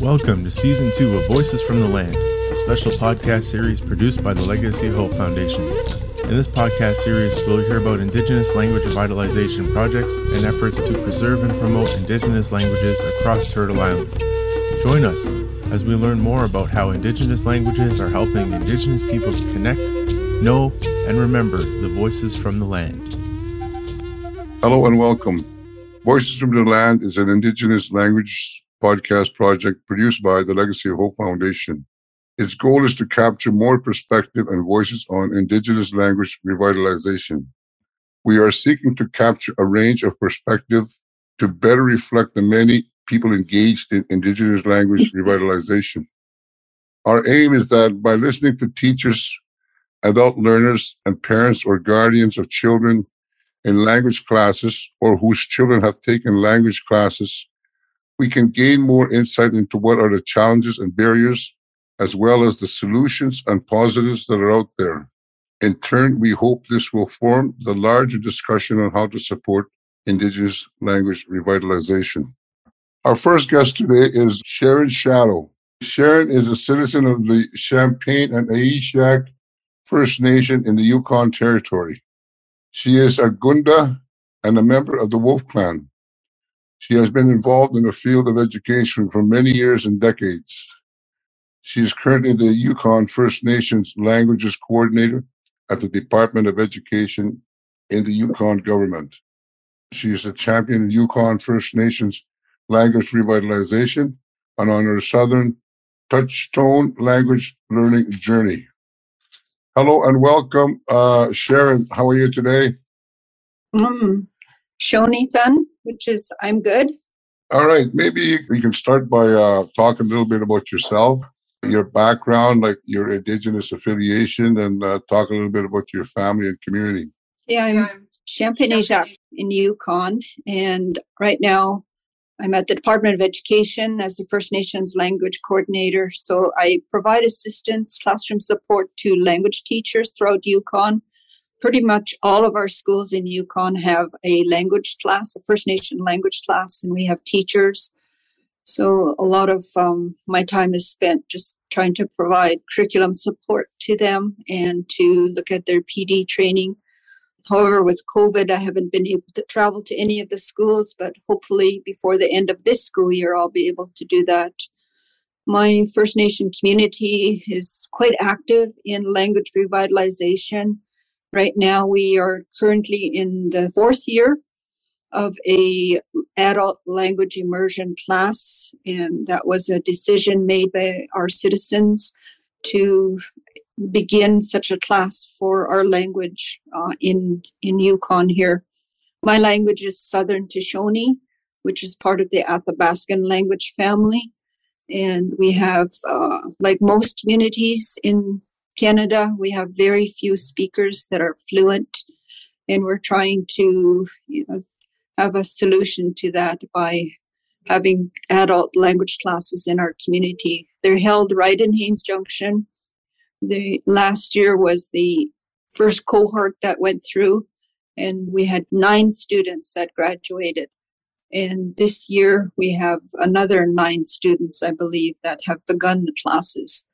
Welcome to Season 2 of Voices from the Land, a special podcast series produced by the Legacy Hope Foundation. In this podcast series, we'll hear about Indigenous language revitalization projects and efforts to preserve and promote Indigenous languages across Turtle Island. Join us as we learn more about how Indigenous languages are helping Indigenous peoples connect, know, and remember the voices from the land. Hello and welcome. Voices from the Land is an Indigenous language podcast project produced by the Legacy of Hope Foundation. Its goal is to capture more perspective and voices on Indigenous language revitalization. We are seeking to capture a range of perspective to better reflect the many people engaged in Indigenous language revitalization. Our aim is that by listening to teachers, adult learners, and parents or guardians of children in language classes or whose children have taken language classes, we can gain more insight into what are the challenges and barriers, as well as the solutions and positives that are out there. In turn, we hope this will form the larger discussion on how to support Indigenous language revitalization. Our first guest today is Sharon Shadow. Sharon is a citizen of the Champagne and Aishihik First Nation in the Yukon Territory. She is a Gunda and a member of the Wolf Clan. She has been involved in the field of education for many years and decades. She is currently the Yukon First Nations Languages Coordinator at the Department of Education in the Yukon government. She is a champion of Yukon First Nations language revitalization and on her Southern Tutchone language learning journey. Hello and welcome, uh, Sharon. How are you today? Mm. Shonithan, which is I'm good. All right, maybe we can start by uh, talking a little bit about yourself, your background, like your Indigenous affiliation, and uh, talk a little bit about your family and community. Yeah, I'm Champagne Aishihik in Yukon, and right now I'm at the Department of Education as the First Nations language coordinator. So I provide assistance, classroom support to language teachers throughout Yukon pretty much all of our schools in Yukon have a language class, a First Nation language class, and we have teachers. So a lot of um, my time is spent just trying to provide curriculum support to them and to look at their PD training. However, with COVID, I haven't been able to travel to any of the schools, but hopefully before the end of this school year, I'll be able to do that. My First Nation community is quite active in language revitalization. Right now, we are currently in the fourth year of a adult language immersion class, and that was a decision made by our citizens to begin such a class for our language uh, in in Yukon here. My language is Southern Tutchone, which is part of the Athabaskan language family, and we have, uh, like most communities in Canada, we have very few speakers that are fluent, and we're trying to you know, have a solution to that by having adult language classes in our community. They're held right in Haines Junction. The last year was the first cohort that went through, and we had nine students that graduated. And this year we have another nine students, I believe, that have begun the classes.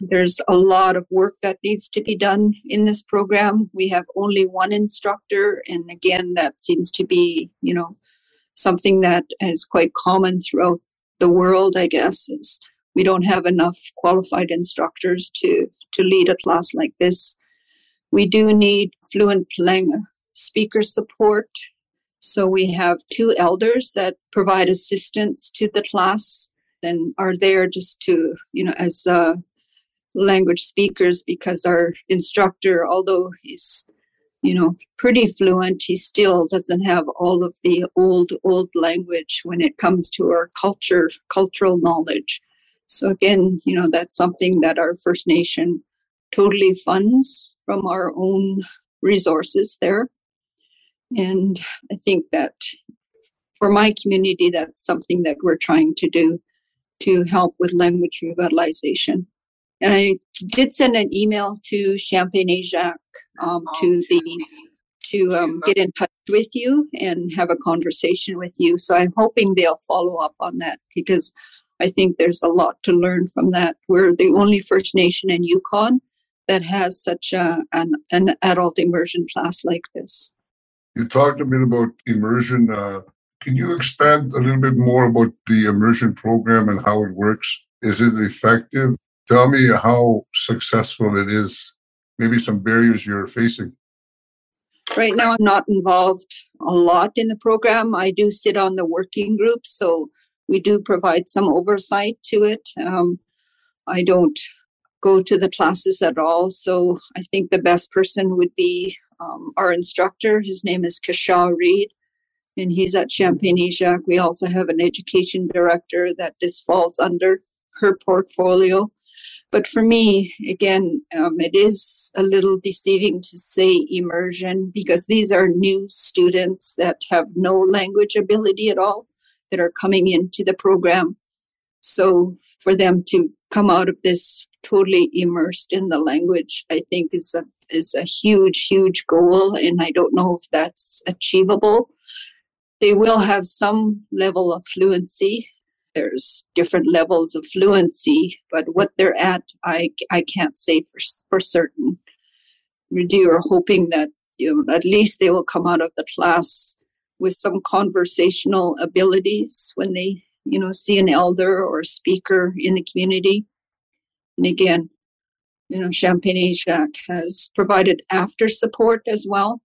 There's a lot of work that needs to be done in this program. We have only one instructor, and again, that seems to be, you know, something that is quite common throughout the world, I guess, is we don't have enough qualified instructors to, to lead a class like this. We do need fluent lang- speaker support. So we have two elders that provide assistance to the class and are there just to, you know, as uh, language speakers because our instructor, although he's you know pretty fluent, he still doesn't have all of the old old language when it comes to our culture cultural knowledge. So again, you know that's something that our First Nation totally funds from our own resources there. And I think that for my community, that's something that we're trying to do to help with language revitalization. And I did send an email to Champagne Aishihik um, to oh, the to um, get in touch with you and have a conversation with you. So I'm hoping they'll follow up on that because I think there's a lot to learn from that. We're the only First Nation in Yukon that has such a, an, an adult immersion class like this. You talked a bit about immersion. Uh, can you expand a little bit more about the immersion program and how it works? Is it effective? Tell me how successful it is. Maybe some barriers you're facing. Right now, I'm not involved a lot in the program. I do sit on the working group, so we do provide some oversight to it. Um, I don't go to the classes at all, so I think the best person would be um, our instructor. His name is Kashaw Reed, and he's at Champagne-Aishihik. We also have an education director that this falls under her portfolio. But for me, again, um, it is a little deceiving to say immersion because these are new students that have no language ability at all that are coming into the program. So for them to come out of this totally immersed in the language, I think is a is a huge, huge goal, and I don't know if that's achievable. They will have some level of fluency. There's different levels of fluency, but what they're at, I, I can't say for, for certain. We are hoping that you know, at least they will come out of the class with some conversational abilities when they, you know, see an elder or a speaker in the community. And again, you know, Champagne-Aishihik has provided after support as well.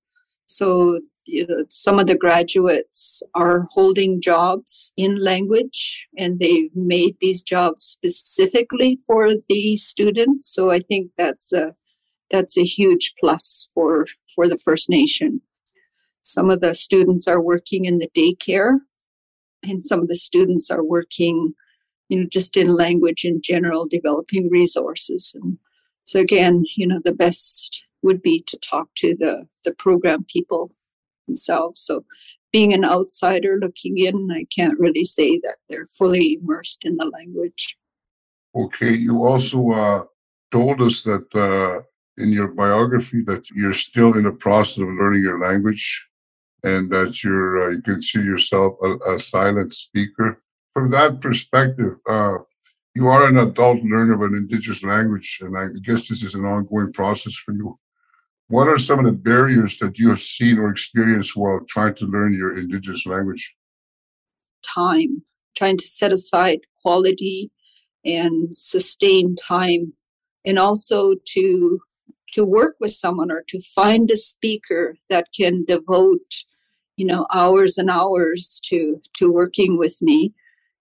So you know, some of the graduates are holding jobs in language and they've made these jobs specifically for the students. So I think that's a that's a huge plus for for the First Nation. Some of the students are working in the daycare and some of the students are working, you know, just in language in general, developing resources and so again, you know, the best would be to talk to the the program people themselves. So being an outsider looking in, I can't really say that they're fully immersed in the language. Okay, you also uh, told us that uh, in your biography that you're still in the process of learning your language, and that you're uh, you consider yourself a, a, silent speaker. From that perspective, uh, you are an adult learner of an indigenous language, and I guess this is an ongoing process for you. What are some of the barriers that you have seen or experienced while trying to learn your indigenous language? Time, trying to set aside quality and sustain time, and also to to work with someone or to find a speaker that can devote, you know, hours and hours to to working with me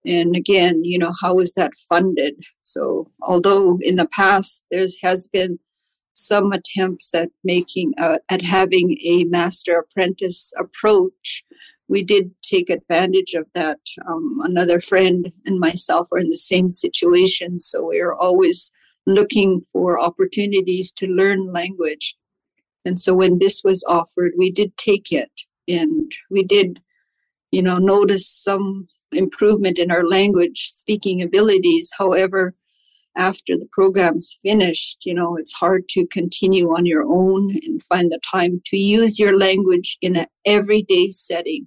and again you know how is that funded so although in the past there has been some attempts at making uh, at having a master apprentice approach. We did take advantage of that. Um, another friend and myself are in the same situation so we are always looking for opportunities to learn language. And so when this was offered we did take it and we did you know notice some improvement in our language speaking abilities. However, after the program's finished, you know, it's hard to continue on your own and find the time to use your language in an everyday setting.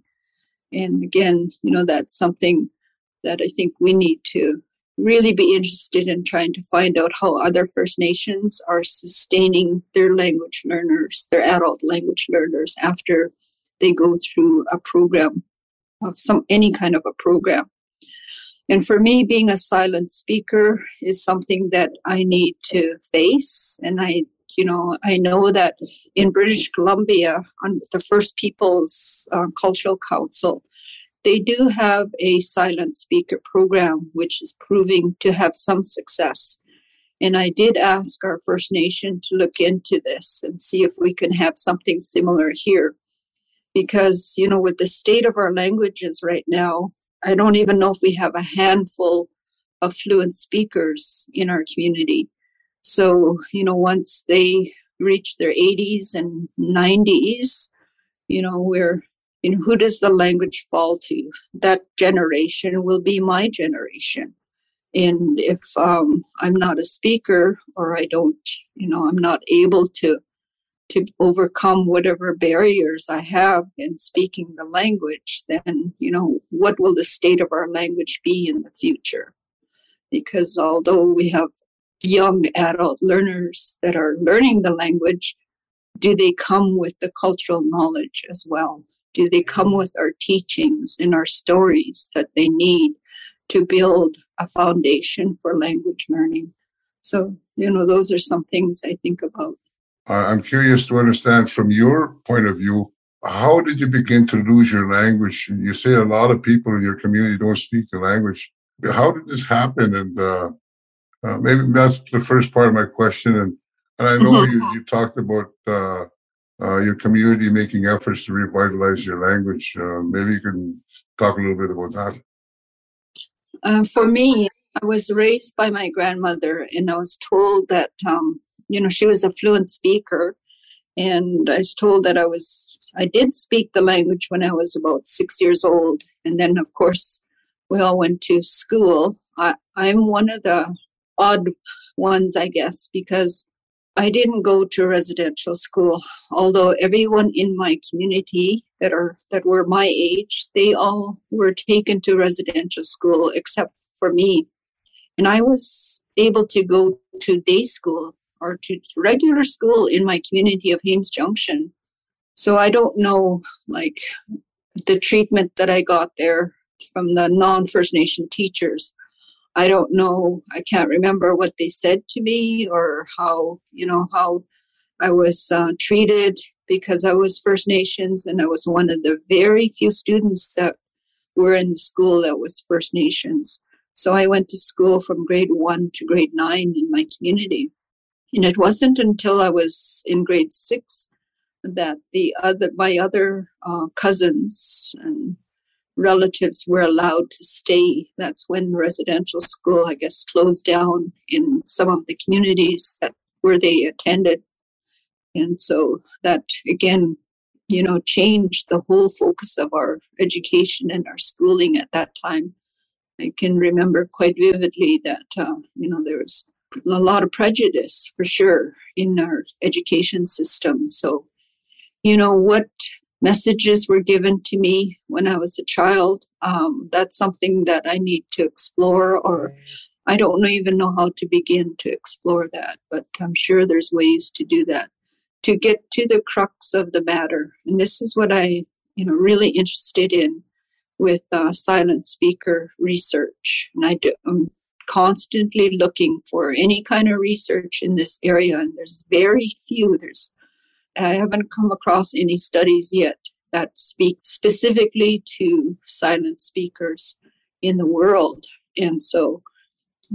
And again, you know, that's something that I think we need to really be interested in trying to find out how other First Nations are sustaining their language learners, their adult language learners after they go through a program of some any kind of a program. And for me, being a silent speaker is something that I need to face. And I, you know, I know that in British Columbia, on the First Peoples uh, Cultural Council, they do have a silent speaker program, which is proving to have some success. And I did ask our First Nation to look into this and see if we can have something similar here because you know with the state of our languages right now i don't even know if we have a handful of fluent speakers in our community. So you know once they reach their 80s and 90s you know we're you know who does the language fall to? That generation will be my generation. And if um, i'm not a speaker or i don't you know i'm not able to to overcome whatever barriers I have in speaking the language, then, you know, what will the state of our language be in the future? because although we have young adult learners that are learning the language, do they come with the cultural knowledge as well? Do they come with our teachings and our stories that they need to build a foundation for language learning? So, you know, those are some things I think about. I'm curious to understand from your point of view, how did you begin to lose your language? You say a lot of people in your community don't speak the language. How did this happen? And uh, uh, maybe that's the first part of my question. And, and I know you, you talked about uh, uh, your community making efforts to revitalize your language. Uh, maybe you can talk a little bit about that. Uh, for me, I was raised by my grandmother, and I was told that um, you know she was a fluent speaker, and I was told that I was I did speak the language when I was about six years old, and then of course we all went to school. I, I'm one of the odd ones, I guess, because I didn't go to residential school, although everyone in my community that are that were my age, they all were taken to residential school except for me. And I was able to go to day school or to regular school in my community of Haines Junction. So I don't know like the treatment that I got there from the non First Nation teachers. I don't know, I can't remember what they said to me or how, you know, how I was uh, treated because I was First Nations and I was one of the very few students that were in school that was First Nations. So I went to school from grade one to grade nine in my community. And it wasn't until I was in grade six that the other, my other uh, cousins and relatives were allowed to stay. That's when residential school, I guess, closed down in some of the communities that where they attended. And so that again, you know, changed the whole focus of our education and our schooling at that time. I can remember quite vividly that, uh, you know, there was a lot of prejudice for sure in our education system. So, you know, what messages were given to me when I was a child. Um, that's something that I need to explore, or I don't even know how to begin to explore that, but I'm sure there's ways to do that to get to the crux of the matter. And this is what I, you know, really interested in with uh, silent speaker research. And I do, I'm constantly looking for any kind of research in this area, and there's very few. There's I haven't come across any studies yet that speak specifically to silent speakers in the world. And so,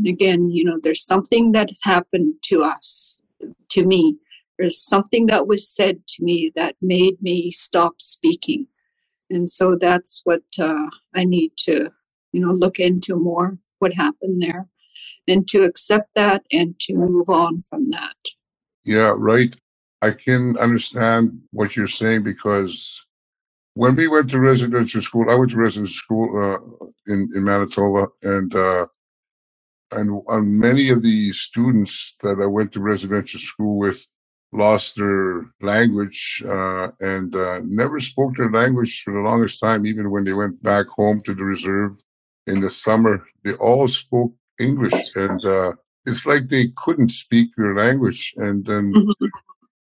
again, you know, there's something that happened to us, to me. There's something that was said to me that made me stop speaking. And so that's what uh, I need to, you know, look into more what happened there and to accept that and to move on from that. Yeah, right. I can understand what you're saying because when we went to residential school, I went to residential school uh, in in Manitoba, and uh, and and many of the students that I went to residential school with lost their language uh, and uh, never spoke their language for the longest time. Even when they went back home to the reserve in the summer, they all spoke English, and uh, it's like they couldn't speak their language, and then. Mm-hmm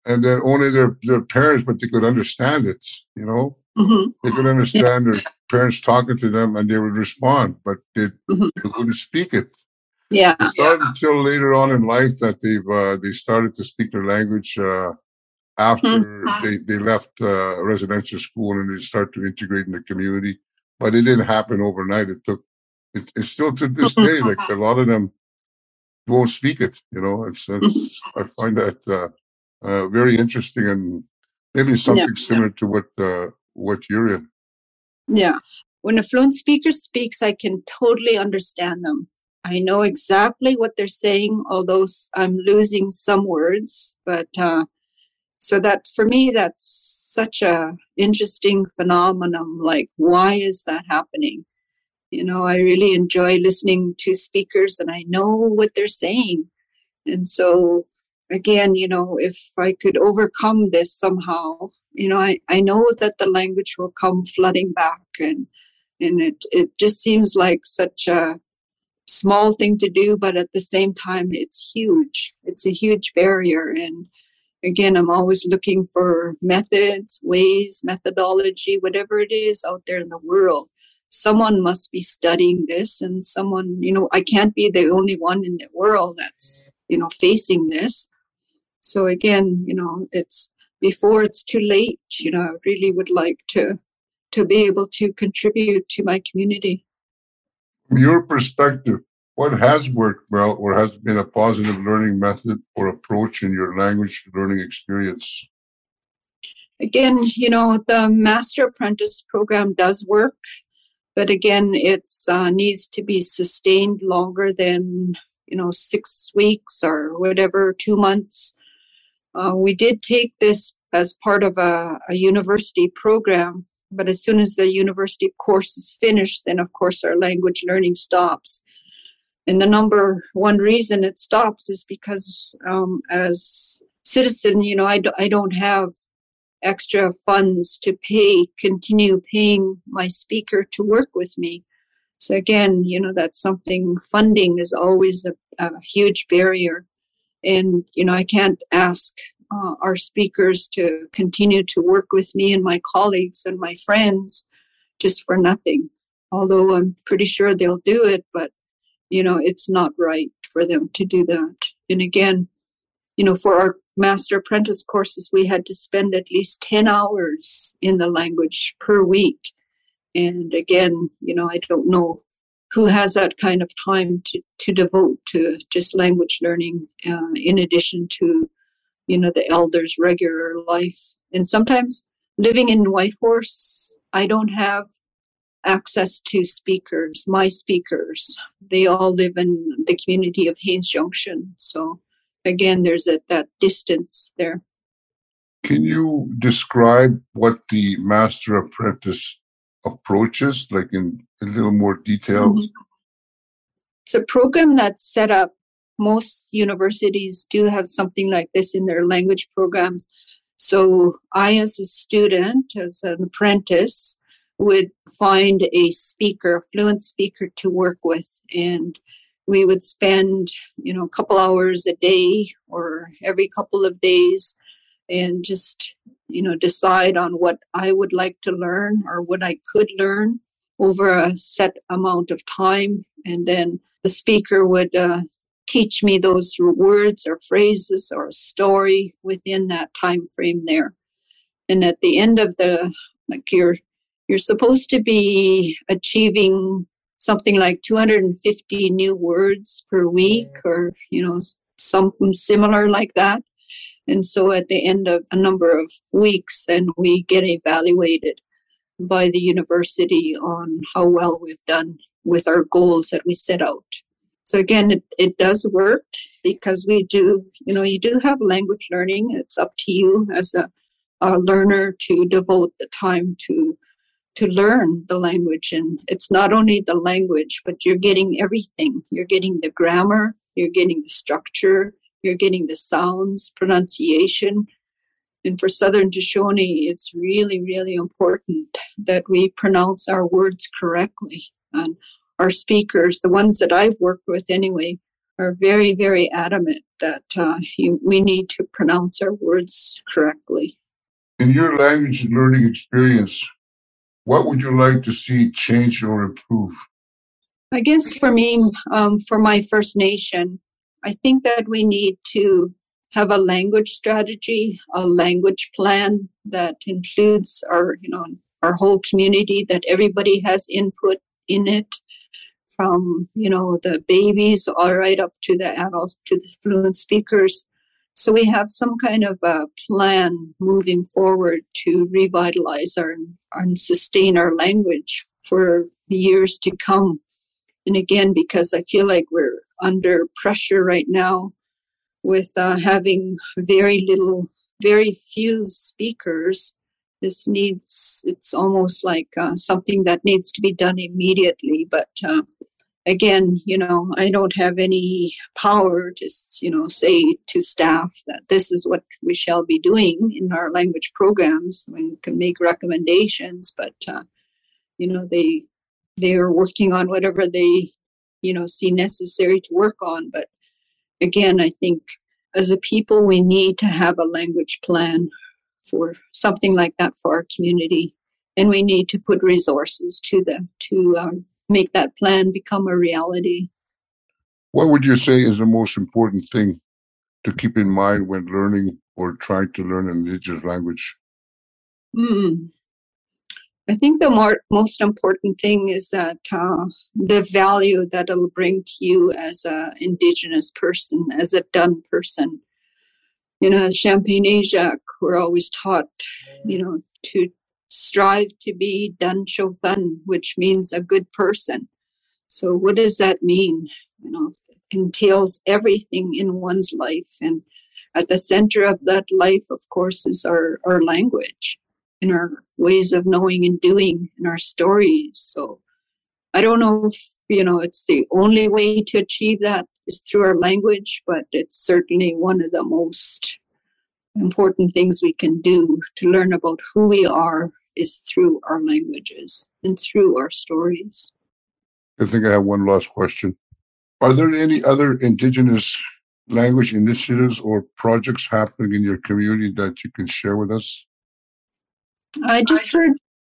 and then only their their parents, but they could understand it. You know, mm-hmm. they could understand yeah. their parents talking to them, and they would respond, but they, mm-hmm. they couldn't speak it. Yeah, it started yeah. until later on in life that they've uh, they started to speak their language uh, after mm-hmm. they they left uh, residential school and they start to integrate in the community. But it didn't happen overnight. It took. It, it's still to this day like a lot of them won't speak it. You know, it's, it's I find that uh, uh, very interesting and maybe something yeah, similar yeah. to what uh, what you're in. Yeah, when a fluent speaker speaks, I can totally understand them. I know exactly what they're saying, although I'm losing some words. But uh, so that for me, that's such a interesting phenomenon. Like, why is that happening? You know, I really enjoy listening to speakers, and I know what they're saying. And so again, you know, if I could overcome this somehow, you know, I, I know that the language will come flooding back and and it, it just seems like such a small thing to do, but at the same time, it's huge. It's a huge barrier. And again, I'm always looking for methods, ways, methodology, whatever it is out there in the world. Someone must be studying this, and someone, you know, I can't be the only one in the world that's, you know, facing this. So again, you know, it's before it's too late, you know, I really would like to to be able to contribute to my community. From your perspective, what has worked well or has been a positive learning method or approach in your language learning experience? Again, you know, the Master Apprentice program does work, but again, it uh, needs to be sustained longer than, you know, six weeks or whatever, two months. Uh, we did take this as part of a, a university program, but as soon as the university course is finished, then of course our language learning stops. And the number one reason it stops is because um, as citizen, you know, I, do, I don't have extra funds to pay, continue paying my speaker to work with me. So again, you know, that's something funding is always a, a huge barrier. And, you know, I can't ask uh, our speakers to continue to work with me and my colleagues and my friends just for nothing. Although I'm pretty sure they'll do it, but you know, it's not right for them to do that. And again, you know, for our master apprentice courses, we had to spend at least 10 hours in the language per week. And again, you know, I don't know who has that kind of time to, to devote to just language learning uh, in addition to, you know, the elders' regular life. And sometimes living in Whitehorse, I don't have access to speakers, my speakers. They all live in the community of Haines Junction. So again, there's a, that distance there. Can you describe what the master apprentice approach is, like in a little more detail? Mm-hmm. It's a program that's set up. Most universities do have something like this in their language programs. So I, as a student, as an apprentice, would find a speaker, a fluent speaker to work with. And we would spend, you know, a couple hours a day or every couple of days and just, you know, decide on what I would like to learn or what I could learn over a set amount of time. And then the speaker would uh, teach me those words or phrases or a story within that time frame there. And at the end of the, like your you're supposed to be achieving something like 250 new words per week or you know something similar like that. And so at the end of a number of weeks then we get evaluated by the university on how well we've done with our goals that we set out. So again it, it does work because we do you know you do have language learning. It's up to you as a, a learner to devote the time to to learn the language. And it's not only the language, but you're getting everything. You're getting the grammar, you're getting the structure, you're getting the sounds, pronunciation. And for Southern Tutchone, it's really, really important that we pronounce our words correctly. And our speakers, the ones that I've worked with anyway, are very, very adamant that uh, you, we need to pronounce our words correctly. In your language learning experience, what would you like to see change or improve? I guess for me, um, for my First Nation, I think that we need to have a language strategy, a language plan that includes our, you know, our whole community, that everybody has input in it, from you know the babies all right up to the adults to the fluent speakers so we have some kind of a plan moving forward to revitalize our, and sustain our language for the years to come. And again, because I feel like we're under pressure right now with uh, having very little, very few speakers. This needs, it's almost like uh, something that needs to be done immediately. But uh, again, you know, I don't have any power to, you know, say to staff that this is what we shall be doing in our language programs. We can make recommendations, but uh, you know, they they are working on whatever they you know, see necessary to work on. But again, I think as a people, we need to have a language plan for something like that for our community. And we need to put resources to them to um, make that plan become a reality. What would you say is the most important thing to keep in mind when learning or trying to learn an indigenous language? Mm. I think the more, most important thing is that uh, the value that it'll bring to you as an indigenous person, as a done person. You know, Champagne-Aishihik, we're always taught, you know, to strive to be done Thun, which means a good person. So what does that mean? You know, it entails everything in one's life. And at the center of that life, of course, is our, our language and our ways of knowing and doing and our stories. So I don't know if, you know, it's the only way to achieve that is through our language, but it's certainly one of the most important things we can do to learn about who we are is through our languages and through our stories. I think I have one last question. Are there any other Indigenous language initiatives or projects happening in your community that you can share with us? I just heard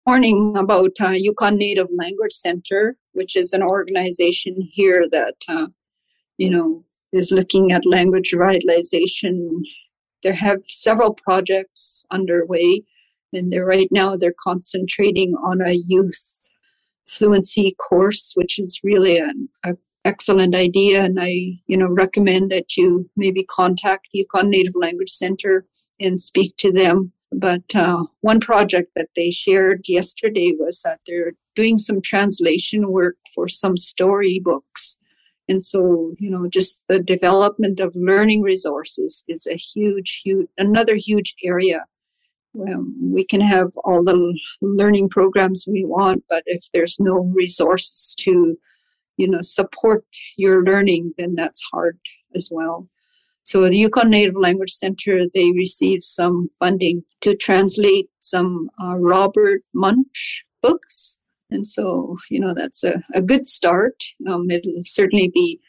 morning about uh, Yukon Native Language Center, which is an organization here that, uh, you know, is looking at language revitalization. There have several projects underway, and they're right now they're concentrating on a youth fluency course, which is really an excellent idea. And I, you know, recommend that you maybe contact Yukon Native Language Center and speak to them but uh, one project that they shared yesterday was that they're doing some translation work for some storybooks. And so, you know, just the development of learning resources is a huge, huge, another huge area. Um, we can have all the learning programs we want, but if there's no resources to, you know, support your learning, then that's hard as well. So the Yukon Native Language Center, they received some funding to translate some uh, Robert Munsch books. And so, you know, that's a, a good start. Um, it'll certainly be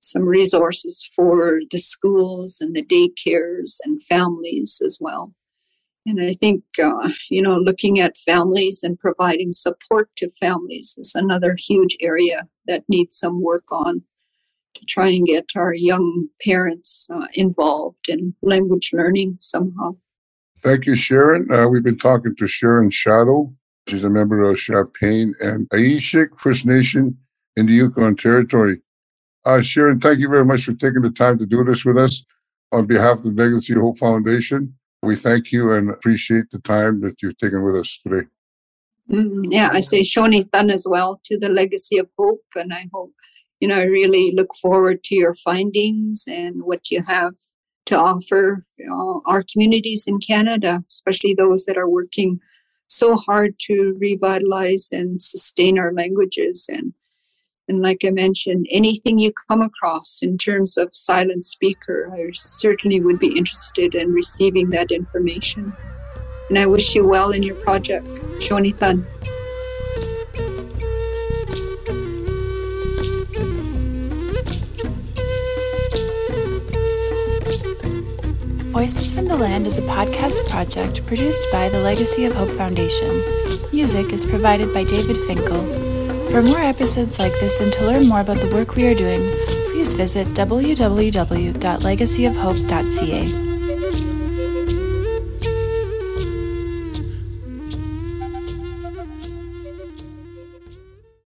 some resources for the schools and the daycares and families as well. And I think, uh, you know, looking at families and providing support to families is another huge area that needs some work on to try and get our young parents uh, involved in language learning somehow. Thank you, Sharon. Uh, we've been talking to Sharon Shadow. She's a member of Champagne and Aishihik First Nation in the Yukon Territory. Uh, Sharon, thank you very much for taking the time to do this with us. On behalf of the Legacy Hope Foundation, we thank you and appreciate the time that you've taken with us today. Mm, yeah, I say Shoni Thun as well to the Legacy of Hope, and I hope you know, I really look forward to your findings and what you have to offer our communities in Canada, especially those that are working so hard to revitalize and sustain our languages. And, and like I mentioned, anything you come across in terms of silent speaker, I certainly would be interested in receiving that information. And I wish you well in your project. Shoni Thun. Voices from the Land is a podcast project produced by the Legacy of Hope Foundation. Music is provided by David Finkel. For more episodes like this and to learn more about the work we are doing, please visit www.legacyofhope.ca.